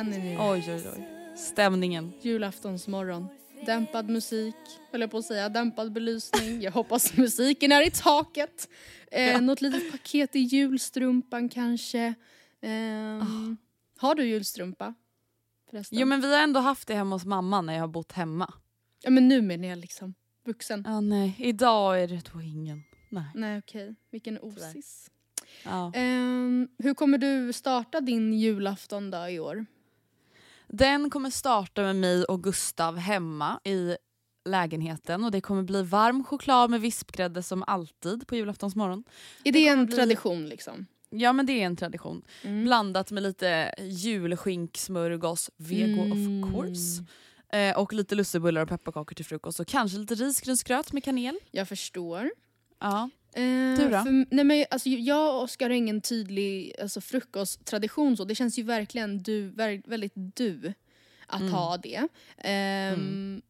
Känner ni oj oj oj. Stämningen. julaftonsmorgon? Dämpad musik, höll jag på att säga. Dämpad belysning. Jag hoppas musiken är i taket. Eh, Något litet paket i julstrumpan kanske. Ehm, Har du julstrumpa? Förresten? Jo men vi har ändå haft det hemma hos mamma när jag har bott hemma. Ja men nu menar jag liksom vuxen. Ja nej, idag är det då ingen. Nej. Nej okej, vilken osis. Ja. Ehm, hur kommer du starta din julafton då i år? Den kommer starta med mig och Gustav hemma i lägenheten och det kommer bli varm choklad med vispgrädde som alltid på julaftonsmorgon. Är det, kommer en bli- tradition liksom? Ja men det är en tradition. Mm. Blandat med lite julskinksmörgås, vego Mm. of course. Eh, och lite lussebullar och pepparkakor till frukost och kanske lite risgrynsgröt med kanel. Jag förstår. Ja. Eh, Du då? För, nej men, alltså, jag och Oskar har ingen tydlig alltså, frukosttradition. Så. Det känns ju verkligen du, väldigt du att Mm. ha det. Ehm,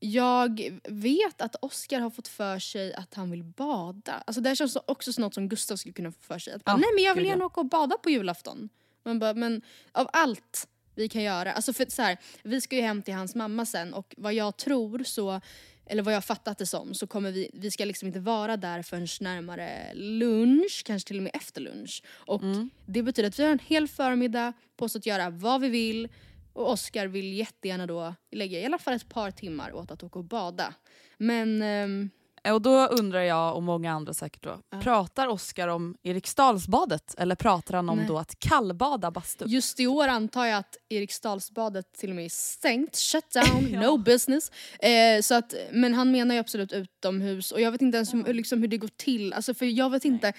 Jag vet att Oskar har fått för sig att han vill bada. Alltså det här känns också något som Gustav skulle kunna få för sig. Att bara, Ja, nej men jag vill gärna åka och bada på julafton. Man bara, men av allt vi kan göra. Alltså för så här, vi ska ju hem till hans mamma sen och vad jag tror så eller vad jag fattat det som, så kommer vi, vi ska liksom inte vara där förrän närmare lunch, kanske till och med efter lunch. Och Mm. det betyder att vi har en hel förmiddag på oss att göra vad vi vill och Oskar vill jättegärna då lägga i alla fall ett par timmar åt att åka och bada. Men ehm, Och då undrar jag och många andra säkert då, pratar Oskar om Eriksdalsbadet eller pratar han om Nej. då att kallbada bastun? just i år antar jag att Eriksdalsbadet till och med är stängt, shut down, no business. Eh, så att, men han menar ju absolut utomhus och jag vet inte ens hur, liksom, hur det går till. Alltså, för jag vet inte,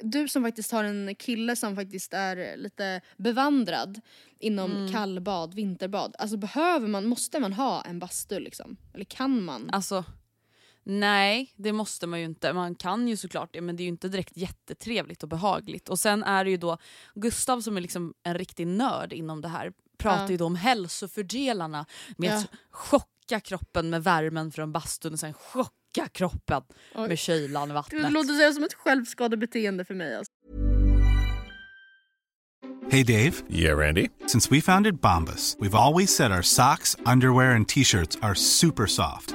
du som faktiskt har en kille som faktiskt är lite bevandrad inom Mm. kallbad, vinterbad. Alltså behöver man, måste man ha en bastu liksom? Eller kan man? Alltså, nej det måste man ju inte. Man kan ju såklart det men det är ju inte direkt jättetrevligt och behagligt. Och sen är det ju då Gustav som är liksom en riktig nörd inom det här pratar Ja. ju då om hälsofördelarna med Ja. att chocka kroppen med värmen från bastun och sen chocka kroppen Oj. med kylan Det vattnet. låter så här som ett självskadebeteende för mig. Alltså. Hey Dave, Yeah, Randy. since we founded Bombus, we've always said our socks, underwear, and t shirts are super soft.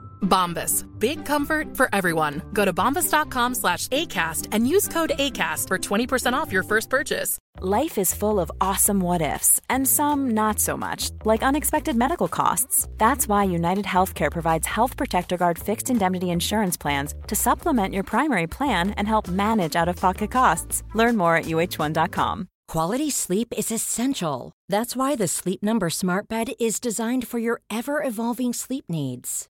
Bombas. Big comfort for everyone. Go to bombas.com slash ACAST and use code ACAST for 20% off your first purchase. Life is full of awesome what ifs, and some not so much, like unexpected medical costs. That's why United Healthcare provides Health Protector Guard fixed indemnity insurance plans to supplement your primary plan and help manage out of pocket costs. Learn more at uh1.com. Quality sleep is essential. That's why the Sleep Number Smart Bed is designed for your ever evolving sleep needs.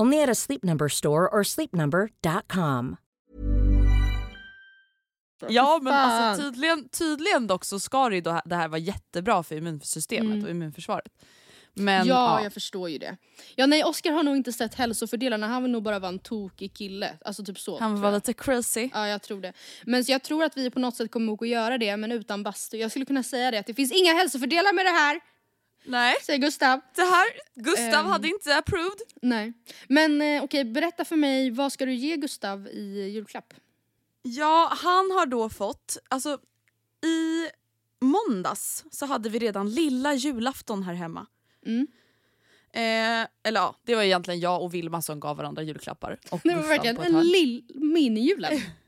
Only at a Sleep Number store or sleepnumber.com. Ja men alltså, tydligen, tydligen dock så ska det, ju då, det här vara jättebra för immunsystemet Mm. och immunförsvaret. Men ja, ja, jag förstår ju det. Ja, nej, Oscar har nog inte sett hälsofördelarna, han vill nog bara vara en tokig kille. Alltså typ så. han var lite crazy. Ja, jag tror det. Men så jag tror att vi på något sätt kommer att göra det, men utan bastu. Jag skulle kunna säga det, att det finns inga hälsofördelar med det här, Nej, säger Gustav. det här, Gustav Ehm. hade inte approved. Nej. Men eh, okej, berätta för mig, vad ska du ge Gustav i julklapp? Ja, han har då fått, alltså i måndags så hade vi redan lilla julafton här hemma. Mm. Eh, eller ja, det var egentligen jag och Vilma som gav varandra julklappar. Och Det var Gustav verkligen en lill mini-julen.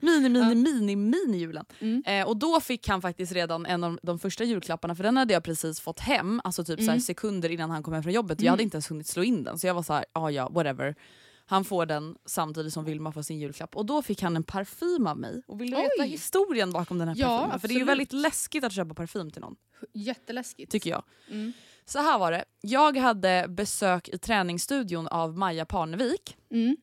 Mini, mini, mini, mini julen. Mm. Eh, och då fick han faktiskt redan en av de första julklapparna för den hade jag precis fått hem, alltså typ Mm. sekunder innan han kom hem från jobbet. Jag hade inte ens hunnit slå in den så jag var så här, ja ja whatever. Han får den samtidigt som Vilma får sin julklapp. Och då fick han en parfym av mig. Och vill du veta historien bakom den här Ja, parfymen? För det är ju väldigt läskigt att köpa parfym till någon, Jätteläskigt. tycker jag. Mm. Så här var det, jag hade besök i träningsstudion av Maja Parnevik Mm.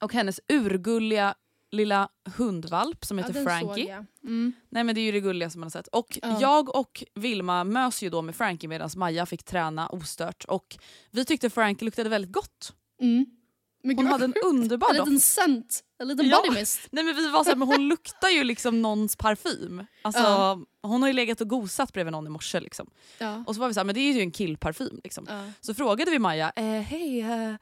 och hennes urgulliga lilla hundvalp som Ja, heter den Frankie. Mm. Nej men det är ju det gulliga som man har sett. Och Ja. jag och Vilma mös ju då med Frankie medan Maja fick träna ostört. Och vi tyckte Frankie luktade väldigt gott. Mm. Hon hade en underbar En liten doft. scent, en liten Ja. body mist. Nej men vi var såhär, men hon luktar ju liksom någons parfym. Alltså, Ja. Hon har ju legat och gosat bredvid någon i morse. Liksom. Ja. Och så var vi såhär, men det är ju en killparfym. Liksom. Ja. Så frågade vi Maja, eh, hej eh,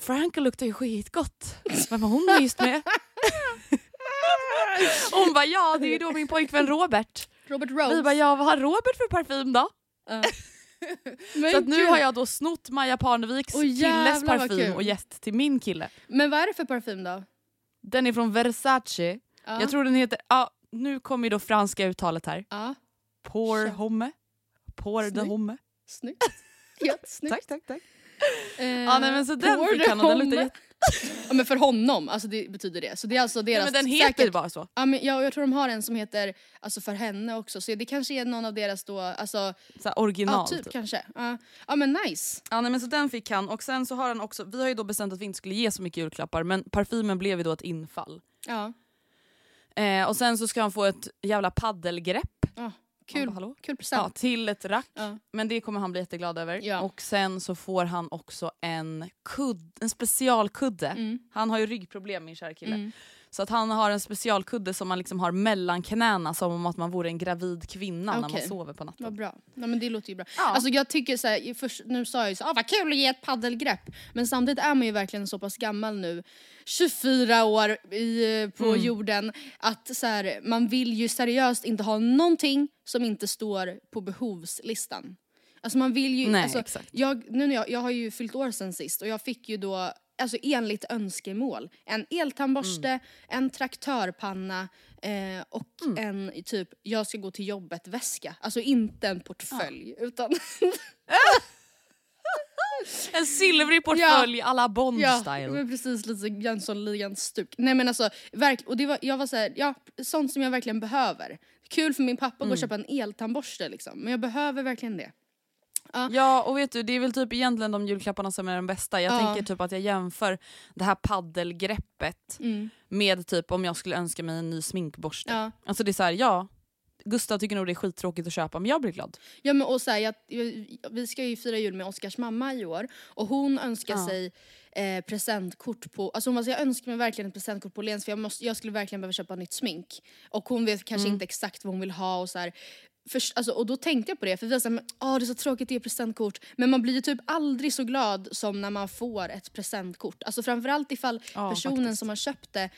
Frankie luktar ju skitgott. Vem har hon myst med? Hon bara, ja det är ju då min pojkvän Robert. Robert Rose. Vi bara, ja vad har Robert för parfym då? Men Så att nu har jag då snott Maja Parneviks Åh, killes parfym och gett till min kille. Men vad är det för parfym då? Den är från Versace. Ja. Jag tror den heter, ja nu kommer ju då franska uttalet här. Ja, Pour Kör. homme. Pour de Snyggt. homme. snyggt. Jättesnyggt. Tack, tack, tack. Eh, Ja, nej, men så den fick de han och den luktar jätte- Ja men för honom, alltså det betyder det. Så det är alltså Ja, deras... men den heter säkert, bara så. Ja, men jag, jag tror de har en som heter alltså för henne också, så det kanske är någon av deras då, alltså, så original. ja typ, typ. kanske. Ja, ja men nice. Ja, nej, men så den fick han och sen så har han också, vi har ju då bestämt att vi inte skulle ge så mycket julklappar men parfymen blev ju då ett infall. Ja, Eh, och sen så ska han få ett jävla paddelgrepp ja. Ja, kul, hallå? kul ja, present. till ett rack. Ja. Men det kommer han bli jätteglad över. Ja. Och sen så får han också en, kudd, en specialkudde. Mm. Han har ju ryggproblem min kära kille. Mm. Så att han har en specialkudde som man liksom har mellan knäna som om att man vore en gravid kvinna när man sover på natten. Vad bra. Ja, men det låter ju bra. Ja. Alltså jag tycker så här, först, nu sa jag ju så ah, vad kul att ge ett paddelgrepp. Men samtidigt är man ju verkligen så pass gammal nu, 24 år i, på Mm. jorden, att så här, man vill ju seriöst inte ha någonting som inte står på behovslistan. Alltså man vill ju, Nej, alltså, exakt. jag, nu när jag, jag har ju fyllt år sen sist och jag fick ju då Alltså enligt önskemål. En eltandborste, Mm. en traktörpanna eh, och Mm. en typ jag ska gå till jobbet-väska. Alltså inte en portfölj utan En silvrig portfölj alla ja, Bond-style. men precis lite Jönssonligan-stuk. Nej men alltså, verk, och det var, jag var såhär, ja sånt som jag verkligen behöver. Kul för min pappa att gå Mm. och köpa en eltandborste liksom, men jag behöver verkligen det. Ja och vet du det är väl typ egentligen de julklapparna som är de bästa. Jag Ja. tänker typ att jag jämför det här paddelgreppet Mm. med typ om jag skulle önska mig en ny sminkborste. Ja. Alltså det är så här, ja Gustav tycker nog det är skittråkigt att köpa men jag blir glad. Ja, men och så här, jag, jag, vi ska ju fira jul med Oskars mamma i år och hon önskar Ja. sig eh, presentkort på, alltså hon var så, jag önskar mig verkligen ett presentkort på Åhléns för jag, måste, jag skulle verkligen behöva köpa nytt smink. Och hon vet kanske Mm. inte exakt vad hon vill ha och så här. Först, alltså, och då tänkte jag på det, för vi var såhär, åh, det är så tråkigt att ge presentkort. Men man blir ju typ aldrig så glad som när man får ett presentkort. Alltså framförallt ifall Ja, personen faktiskt. som har köpt det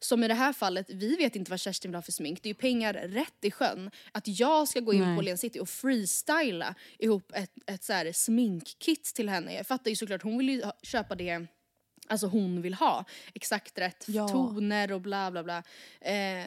som i det här fallet, vi vet inte vad Kerstin vill ha för smink. Det är ju pengar rätt i sjön. Att jag ska gå in Nej. på Åhléns City och freestyla ihop ett, ett så här sminkkit till henne. Jag fattar ju såklart, hon vill ju köpa det alltså hon vill ha. Exakt rätt Ja. toner och bla bla bla. Eh,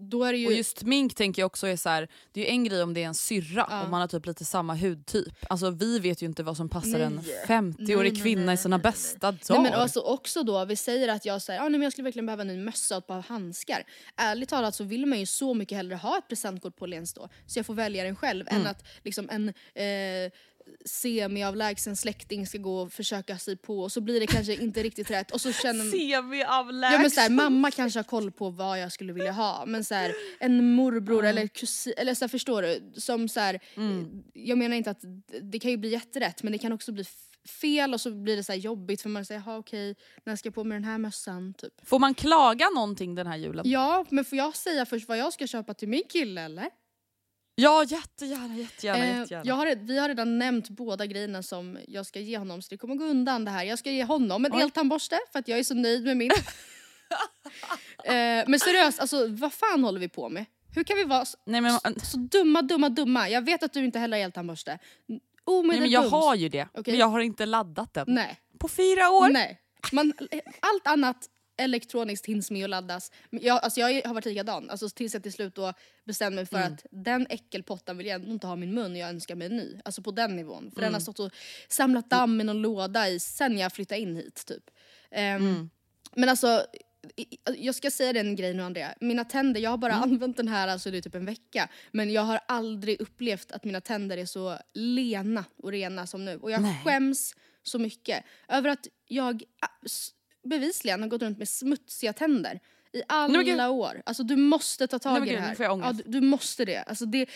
då är det ju... Och just smink tänker jag också är så här, det är ju en grej om det är en syrra, Ja. om man har typ lite samma hudtyp. Alltså vi vet ju inte vad som passar en Nej. 50-årig Nej, nej, kvinna nej, i sina nej, nej. bästa dagar. Nej, men alltså också då, vi säger att jag säger ah, nej, men jag skulle verkligen behöva en ny mössa och ett par handskar. Ärligt talat så vill man ju så mycket hellre ha ett presentkort på Åhléns då, så jag får välja den själv, än att liksom en eh, semi-avlägsen släkting ska gå och försöka sig på och så blir det kanske inte riktigt rätt och så känner Semi-avlägsen. Ja men så här, mamma kanske har koll på vad jag skulle vilja ha men så här, en morbror eller kusin, eller så här, förstår du? Som så här, Jag menar inte att det kan ju bli jätterätt men det kan också bli fel och så blir det så här jobbigt för man säger jaha okej, när ska jag på mig den här mössan? Typ. Får man klaga någonting den här julen? Ja men får jag säga först vad jag ska köpa till min kille eller? Ja jättegärna, jättegärna. Eh, jättegärna. jag har, vi har redan nämnt båda grejerna som jag ska ge honom så det kommer gå undan det här. Jag ska ge honom en eltandborste för att jag är så nöjd med min. eh, men seriöst, alltså, vad fan håller vi på med? Hur kan vi vara så, Nej, men, så dumma, dumma, dumma? Jag vet att du inte heller har eltandborste. Omedelbums. nej men jag har ju det, Okej. men jag har inte laddat den. Nej. På fyra år? Nej. Man, allt annat elektroniskt hinns med att laddas. Men Jag, alltså jag har varit likadan, alltså tills jag till slut då bestämde mig för Mm. att den äckelpottan vill jag ändå inte ha i min mun och jag önskar mig en ny. Alltså på den nivån. För Mm. den har stått och samlat damm i någon låda i sen jag flyttade in hit typ. Ehm, Mm. Men alltså, jag ska säga den grejen nu Andrea. Mina tänder, jag har bara Mm. använt den här alltså det är typ en vecka. Men jag har aldrig upplevt att mina tänder är så lena och rena som nu. Och jag Nej. skäms så mycket över att jag bevisligen har gått runt med smutsiga tänder i alla gud. år. Alltså du måste ta tag Nej, i det gud, nu här. får ja, du, du måste det. Alltså det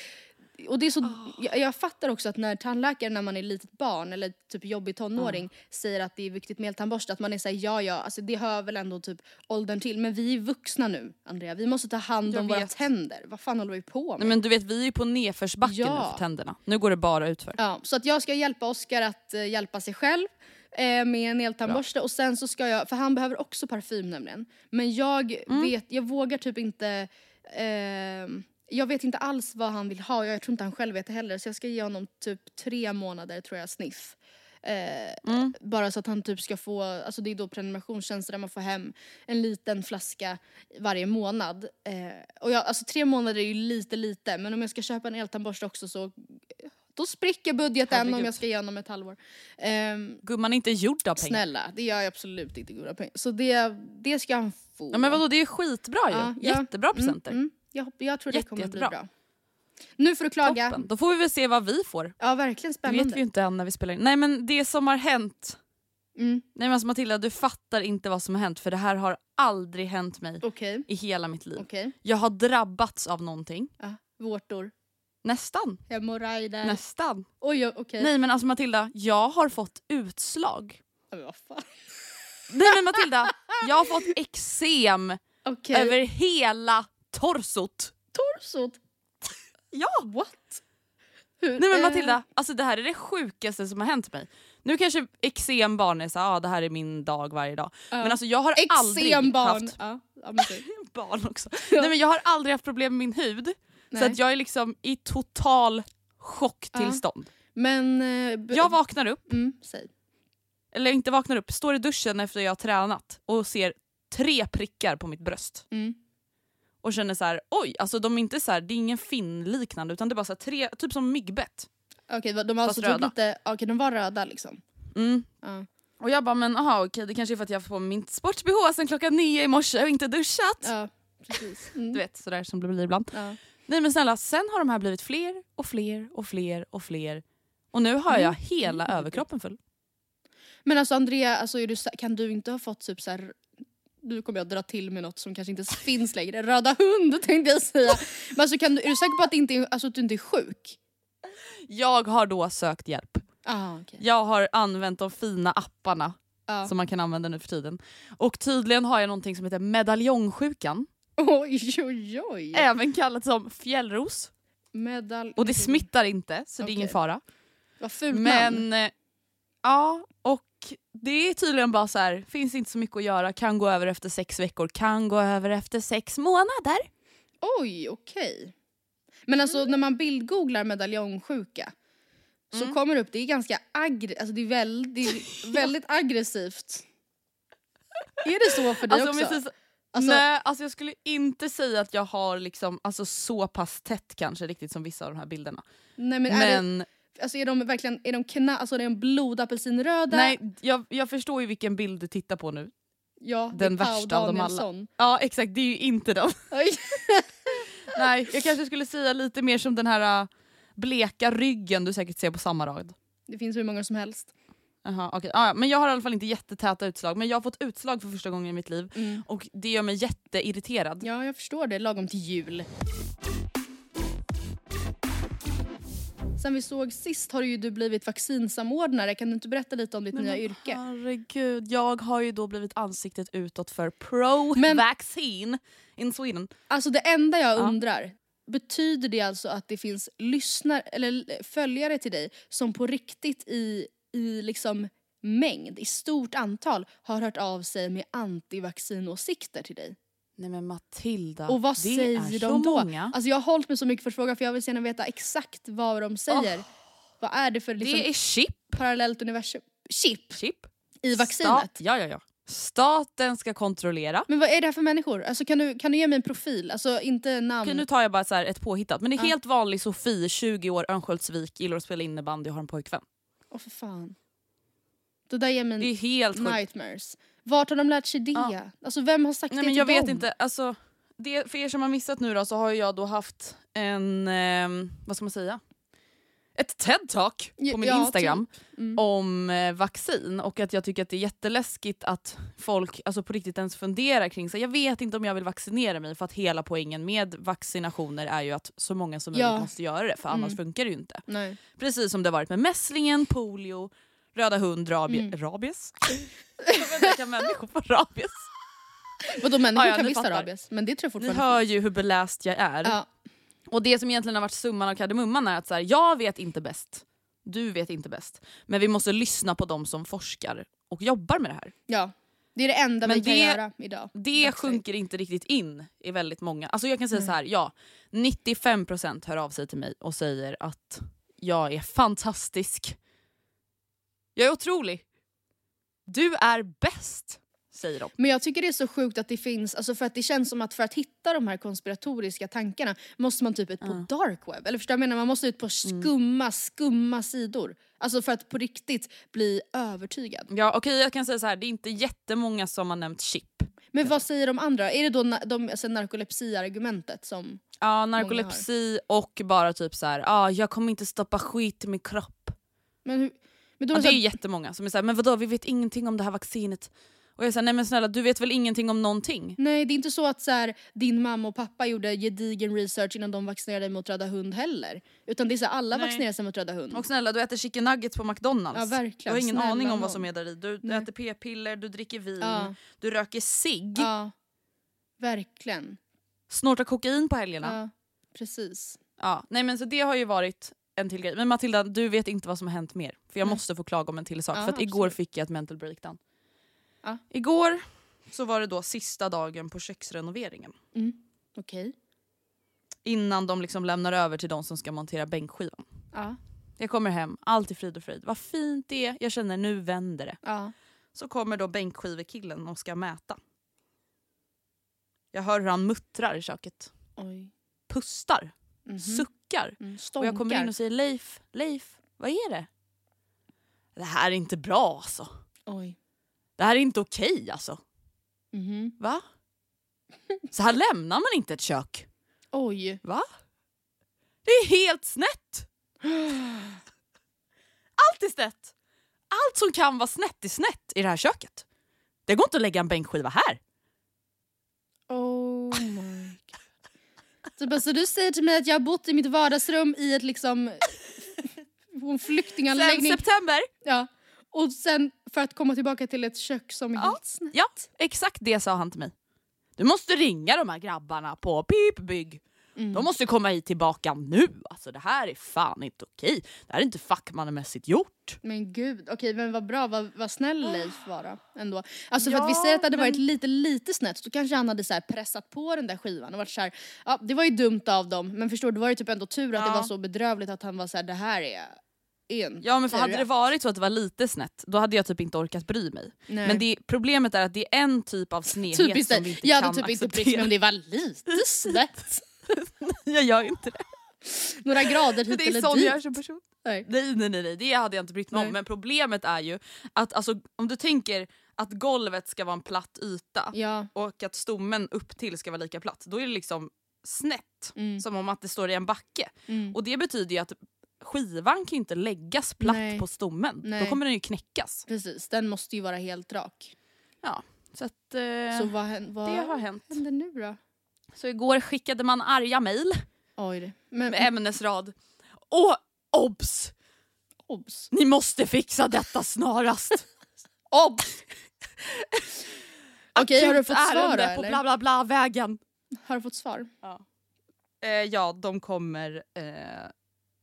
och det är så, Ah. jag, jag fattar också att när tandläkaren när man är litet barn eller typ jobbig tonåring Ah. säger att det är viktigt med eltandborste, att man är såhär ja ja, alltså det hör väl ändå typ åldern till. Men vi är vuxna nu Andrea, vi måste ta hand Jag om våra vet. tänder. Vad fan håller vi på med? Nej, men du vet vi är ju på nedförsbacke Ja. nu för tänderna. Nu går det bara utför. Ja, så att jag ska hjälpa Oskar att eh, hjälpa sig själv eh, med en eltandborste och sen så ska jag, för han behöver också parfym nämligen. Men jag Mm. vet, jag vågar typ inte, ehm, jag vet inte alls vad han vill ha, jag tror inte han själv vet det heller så jag ska ge honom typ tre månader tror jag sniff. Eh, Mm. Bara så att han typ ska få, alltså det är då prenumerationstjänster där man får hem en liten flaska varje månad. Eh, och jag, alltså tre månader är ju lite lite men om jag ska köpa en eltandborste också så då spricker budgeten om Herregud. jag ska ge honom ett halvår. Um, Gumman är inte gjord av pengar. snälla, det gör jag absolut inte goda pengar. Så det, det ska han få. Ja, men vadå, det är ju skitbra ju. Ja, ja. Jättebra presenter. Mm, mm. Jag, jag tror det Jätte, kommer bli jättebra. bra. Nu får du klaga. Toppen. Då får vi väl se vad vi får. Ja verkligen Det spännande. vet vi ju inte än när vi spelar in. Nej men det som har hänt. Mm. Nej men alltså Matilda du fattar inte vad som har hänt för det här har aldrig hänt mig Okej, i hela mitt liv. okej. Jag har drabbats av någonting. Ja, vårtor, Nästan. hemorrojder. Nästan. Oj, okej. Nej men alltså Matilda, jag har fått utslag. Men vad fan. Nej men Matilda, jag har fått eksem Okej. över hela torsot. Torsot? Ja! What? Hur, Nej men Matilda, alltså det här är det sjukaste som har hänt mig. Nu kanske eksem barn är såhär, ah, det här är min dag varje dag. Men alltså jag har aldrig Eksembarn. haft typ. barn också. Nej men jag har aldrig haft problem med min hud. Så Nej. att jag är liksom i total chocktillstånd. Men... eh, Jag vaknar upp, Mm, eller inte vaknar upp, står i duschen efter jag har tränat och ser tre prickar på mitt bröst. Mm. Och känner så här: oj, alltså de är inte så här, det är ingen Finn-liknande utan det är bara så här, tre, typ som myggbett. Okej, va- de alltså röda. lite... Okej, de var röda liksom. Mm. Ja. Och jag bara, men aha okej det kanske är för att jag har på min sports-bh sen klockan nio i morse och inte duschat. Ja, precis. Mm. Du vet sådär som det blir ibland. Ja. Nej men snälla, sen har de här blivit fler och fler och fler och fler. Och nu har jag hela överkroppen full. Men alltså Andrea, alltså, du, kan du inte ha fått typ så här nu kommer jag dra till med något som kanske inte finns längre. Röda hund tänkte jag säga. Men alltså, kan du, är du säker på att, inte alltså, att du inte är sjuk? Jag har då sökt hjälp. Ah, okay. Jag har använt de fina apparna Ja. som man kan använda nu för tiden. Och tydligen har jag någonting som heter medaljongsjukan. Oj, oj, oj. Även kallat som fjällros. Medal... Och det smittar inte så det är ingen fara. Vad fult namn. Men eh, ja, och det är tydligen bara så här, finns inte så mycket att göra, kan gå över efter sex veckor, kan gå över efter sex månader. Oj, okej. Men alltså när man bildgooglar medaljongsjuka så Mm. kommer det upp, det är ganska aggre- alltså det är väldigt, väldigt aggressivt. Är det så för dig Alltså, också? Alltså- nej, alltså jag skulle inte säga att jag har liksom, alltså, så pass tätt kanske riktigt som vissa av de här bilderna. Nej men, är, Men det, alltså, är de verkligen är de kna, alltså, är de blodapelsinröda? nej, jag, jag förstår ju vilken bild du tittar på nu. ja, är Den värsta av dem alla. Ja exakt, det är ju inte den. Nej, jag kanske skulle säga lite mer som den här äh, bleka ryggen du säkert ser på samma rad. Det finns hur många som helst. Aha, okay. ah, men jag har i alla fall inte jättetäta utslag men jag har fått utslag för första gången i mitt liv Mm. och det gör mig jätteirriterad. Ja, jag förstår det. Lagom till jul. Sen vi såg sist har ju du blivit vaccinsamordnare. Kan du inte berätta lite om ditt nya yrke? Herregud, jag har ju då blivit ansiktet utåt för pro Men- vaccine in Sweden. Alltså det enda jag Ja. undrar, betyder det alltså att det finns lyssnar eller följare till dig som på riktigt i, i liksom mängd, i stort antal har hört av sig med antivaccinåsikter till dig? Nej men Matilda, Och vad det säger är de så då? många. Alltså jag har hållit mig så mycket för att fråga för jag vill gärna veta exakt vad de säger. Vad är det för liksom det är chip. parallellt universum? Chip chip. i vaccinet? Stat, ja, ja, ja. Staten ska kontrollera. Men vad är det här för människor? Alltså kan du, kan du ge mig en profil? Alltså inte namn. Okej, nu tar jag bara så ett påhittat. Men det är Ja. helt vanlig Sofie, 20 år, Örnsköldsvik, gillar att spela innebandy och har en pojkvän. Åh för fan. Det där ger mig Det är helt sjukt. nightmares. Vart har de lärt sig det? Ja. Alltså vem har sagt Nej, det men till jag vet dem? inte, alltså, det, för er som har missat nu då så har jag då haft en, ehm, vad ska man säga? Ett TED-talk Ja, på min ja, Instagram typ. Mm. om eh, vaccin och att jag tycker att det är jätteläskigt att folk alltså, på riktigt ens funderar kring sig. Jag vet inte om jag vill vaccinera mig för att hela poängen med vaccinationer är ju att så många som Ja. möjligt måste göra det för annars Mm. funkar det ju inte. Nej. Precis som det har varit med mässlingen, polio, röda hund, rabie, Mm. rabies. Inte, kan människor få rabies? Vadå människor Ja, ja, kan ni visst ha rabies men det tror jag Ni fortfarande hör ju hur beläst jag är. Ja. Och det som egentligen har varit summan av kardemumman är att så här, jag vet inte bäst, du vet inte bäst. Men vi måste lyssna på de som forskar och jobbar med det här. ja. Det är det enda Men vi kan det- göra idag. Det Dagsläget. sjunker inte riktigt in i väldigt många. Alltså jag kan säga Nej. så här, ja, 95% hör av sig till mig och säger att jag är fantastisk. Jag är otrolig. Du är bäst, säger de. Men jag tycker det är så sjukt att det finns, alltså för att det känns som att för att hitta de här konspiratoriska tankarna måste man typ ut på dark web. Eller förstår jag menar? Man måste ut på Mm. skumma, skumma sidor. Alltså för att på riktigt bli övertygad. Ja okej jag kan säga så här, det är inte jättemånga som har nämnt chip. Men vad säger de andra? Är det då na- de, alltså narkolepsi-argumentet som... Ja, narkolepsi och bara typ så här, ah, jag kommer inte stoppa skit i min kropp. Men, hur, men då Ja, är det det är jättemånga som är såhär, men vadå vi vet ingenting om det här vaccinet. Och jag säger nej men snälla du vet väl ingenting om någonting? Nej det är inte så att så här, din mamma och pappa gjorde gedigen research innan de vaccinerade dig mot röda hund heller. Utan det är så här, alla Nej. vaccinerar sig mot röda hund. Och snälla du äter chicken nuggets på McDonalds. Ja, verkligen. Du har ingen Snälla aning om vad som är där i. Du Nej. äter p-piller, du dricker vin, Ja. du röker cigg, Ja, verkligen. snortar kokain på helgerna. Ja, precis. Ja. Nej men så det har ju varit en till grej. Men Matilda du vet inte vad som har hänt mer. För jag Nej. måste få klaga om en till sak. Ja, för att igår absolut. fick jag ett mental breakdown. Ja. Igår så var det då sista dagen på köksrenoveringen. Mm. Okej. Innan de liksom lämnar över till de som ska montera bänkskivan. Ja. Jag kommer hem, allt är frid och fröjd. Vad fint det är, jag känner nu vänder det. Ja. Så kommer då bänkskivekillen och ska mäta. Jag hör hur han muttrar i köket. Oj. Pustar, Mhm. suckar. Mm, Och jag kommer in och säger Leif, Leif, vad är det? Det här är inte bra alltså. Oj. Det här är inte okej okay, alltså. Mm -hmm. Va? Så här lämnar man inte ett kök. Oj. Va? Det är helt snett! Allt är snett! Allt som kan vara snett är snett i det här köket. Det går inte att lägga en bänkskiva här. Oh my god. Typ, alltså, du säger till mig att jag har bott i mitt vardagsrum i ett liksom... en flyktinganläggning. Sen september? Ja. Och sen för att komma tillbaka till ett kök som är helt snett. ja exakt det sa han till mig. Du måste ringa de här grabbarna på Pipbygg. Mm. De måste komma hit tillbaka nu. Alltså det här är fan inte okej. Det här är inte fackmannamässigt gjort. Men gud, okej men vad bra, vad, vad snäll Leif var då, ändå. Alltså för Ja, att vi säger att det hade men- varit lite lite snett så kanske han hade så här pressat på den där skivan och varit så här, ja det var ju dumt av dem men förstår du, det var ju typ ändå tur att det Ja. var så bedrövligt att han var så här, det här är en Ja men för hade fyra." det varit så att det var lite snett då hade jag typ inte orkat bry mig. Nej. Men det, problemet är att det är en typ av snedhet Typiskt som vi inte Jag kan hade typ inte brytt mig acceptera. om det var lite snett. jag gör inte det. Några grader hit det är eller sån jag är dit. som person. Nej. Nej, nej nej nej det hade jag inte brytt mig Nej. om men problemet är ju att alltså, om du tänker att golvet ska vara en platt yta Ja. och att stommen upp till ska vara lika platt då är det liksom snett Mm. som om att det står i en backe. Mm. Och det betyder ju att skivan kan ju inte läggas platt Nej. på stommen. Då Nej. kommer den ju knäckas. Precis, den måste ju vara helt rak. Ja, så att, eh, Så vad, vad det har hänt. händer nu då? Så igår skickade man arga mejl Oj. Men, med ämnesrad. Och obs! obs. Ni måste fixa detta snarast. Obs! Okej, har du fått svar då ärende på eller? bla bla bla vägen. Har du fått svar? Eh, ja, de kommer eh,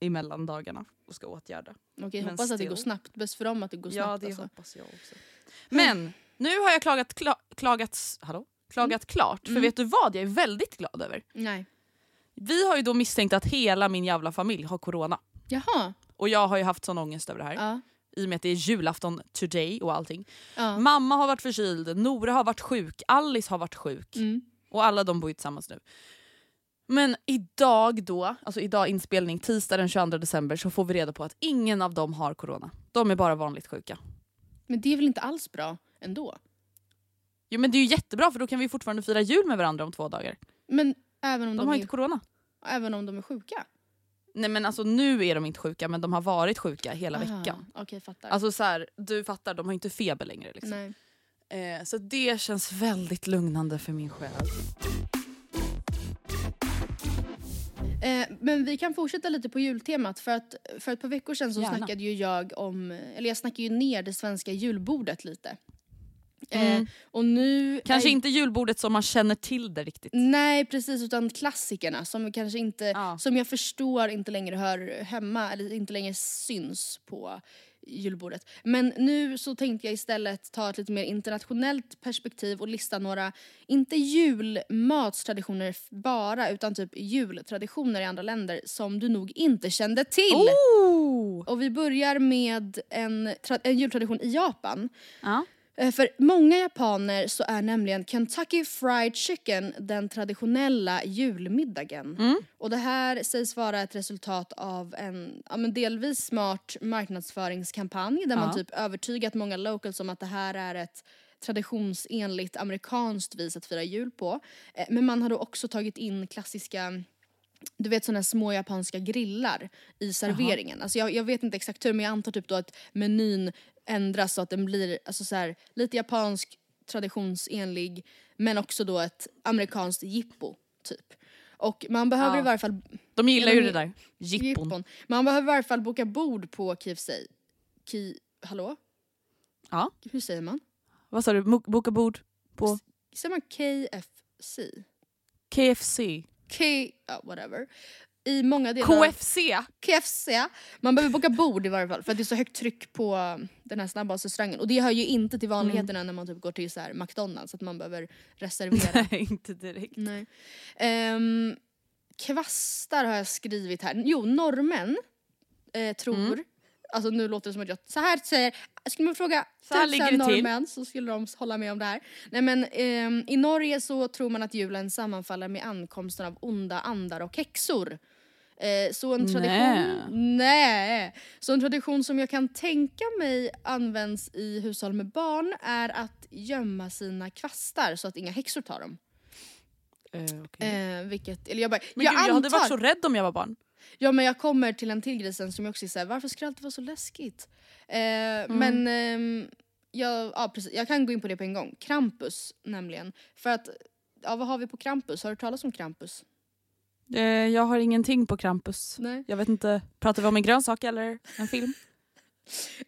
i mellandagarna och ska åtgärda. Okej, hoppas att det går still. snabbt. Bäst för dem att det går Ja, snabbt det alltså. hoppas jag också. Men nu har jag klagat, kla, klagat, hallå? klagat klart. För Mm. vet du vad jag är väldigt glad över? Nej. Vi har ju då misstänkt att hela min jävla familj har corona. Jaha. Och jag har ju haft sån ångest över det här. Ja. I och med att det är julafton today och allting. Ja. Mamma har varit förkyld, Nora har varit sjuk, Alice har varit sjuk. Mm. Och alla de bor ju tillsammans nu. Men idag då, alltså idag inspelning, tisdag den 22 december, så får vi reda på att ingen av dem har corona. De är bara vanligt sjuka. Men det är väl inte alls bra ändå? Jo men det är ju jättebra för då kan vi fortfarande fira jul med varandra om två dagar. Men även om De de, har är, inte corona. även om de är sjuka? Nej men alltså nu är de inte sjuka men de har varit sjuka hela Aha, veckan. Okej, fattar. Alltså så här, du fattar, de har inte feber längre. Liksom. Nej. Eh, så det känns väldigt lugnande för min själ. Eh, men vi kan fortsätta lite på jultemat för att för ett par veckor sedan så Gärna. snackade ju jag om, eller jag snackade ju ner det svenska julbordet lite. Mm. Eh, och nu... Kanske är- inte julbordet som man känner till det riktigt. Nej precis, utan klassikerna som kanske inte, Ja. som jag förstår inte längre hör hemma eller inte längre syns på julbordet. Men nu så tänkte jag istället ta ett lite mer internationellt perspektiv och lista några, inte julmatstraditioner bara, utan typ jultraditioner i andra länder som du nog inte kände till. Oh! Och vi börjar med en, en jultradition i Japan. Ja. Eh, För många japaner så är nämligen Kentucky Fried Chicken den traditionella julmiddagen. Mm. Och det här sägs vara ett resultat av en ja, men delvis smart marknadsföringskampanj där man Ja. typ övertygat många locals om att det här är ett traditionsenligt amerikanskt vis att fira jul på. Eh, Men man har då också tagit in klassiska du vet sådana små japanska grillar i serveringen. Alltså jag, jag vet inte exakt hur men jag antar typ då att menyn ändras så att den blir alltså så här, lite japansk traditionsenlig men också då ett amerikanskt jippo typ. Och man behöver Ja. i varje fall De gillar ju det där. Jippon. jippon. Man behöver i varje fall boka bord på KFC. Ki, hallå? Ja. Hur säger man? Vad sa du? Boka bord på Säger man KFC? KFC? K, ja whatever. I många delar KFC? KFC. Man behöver boka bord i varje fall för att det är så högt tryck på um, den här snabbmatsrestaurangen. Och det hör ju inte till vanligheterna när man typ går till så här McDonalds att man behöver reservera. Nej, inte direkt. Nej. Ehm, kvastar har jag skrivit här. Jo, norrmän eh, tror, Mm. alltså nu låter det som att jag, så här säger, skulle man fråga Så här tusen norrmän så skulle de hålla med om det här. Nej men ehm, i Norge så tror man att julen sammanfaller med ankomsten av onda andar och häxor. Eh, så en tradition, nej. Så en tradition som jag kan tänka mig används i hushåll med barn är att gömma sina kvastar så att inga häxor tar dem. Eh, okej. Eh, vilket, eller jag bara, Men jag gud, jag hade antar, varit så rädd om jag var barn. Ja men jag kommer till en till grej sen som jag också är såhär, varför ska det alltid vara så läskigt? Eh, Mm. Men ehm, jag, ja, precis, jag kan gå in på det på en gång. Krampus nämligen. För att, ja vad har vi på Krampus? Har du talas om Krampus? Eh, jag har ingenting på Krampus. Nej. Jag vet inte, pratar vi om en grönsak eller en film?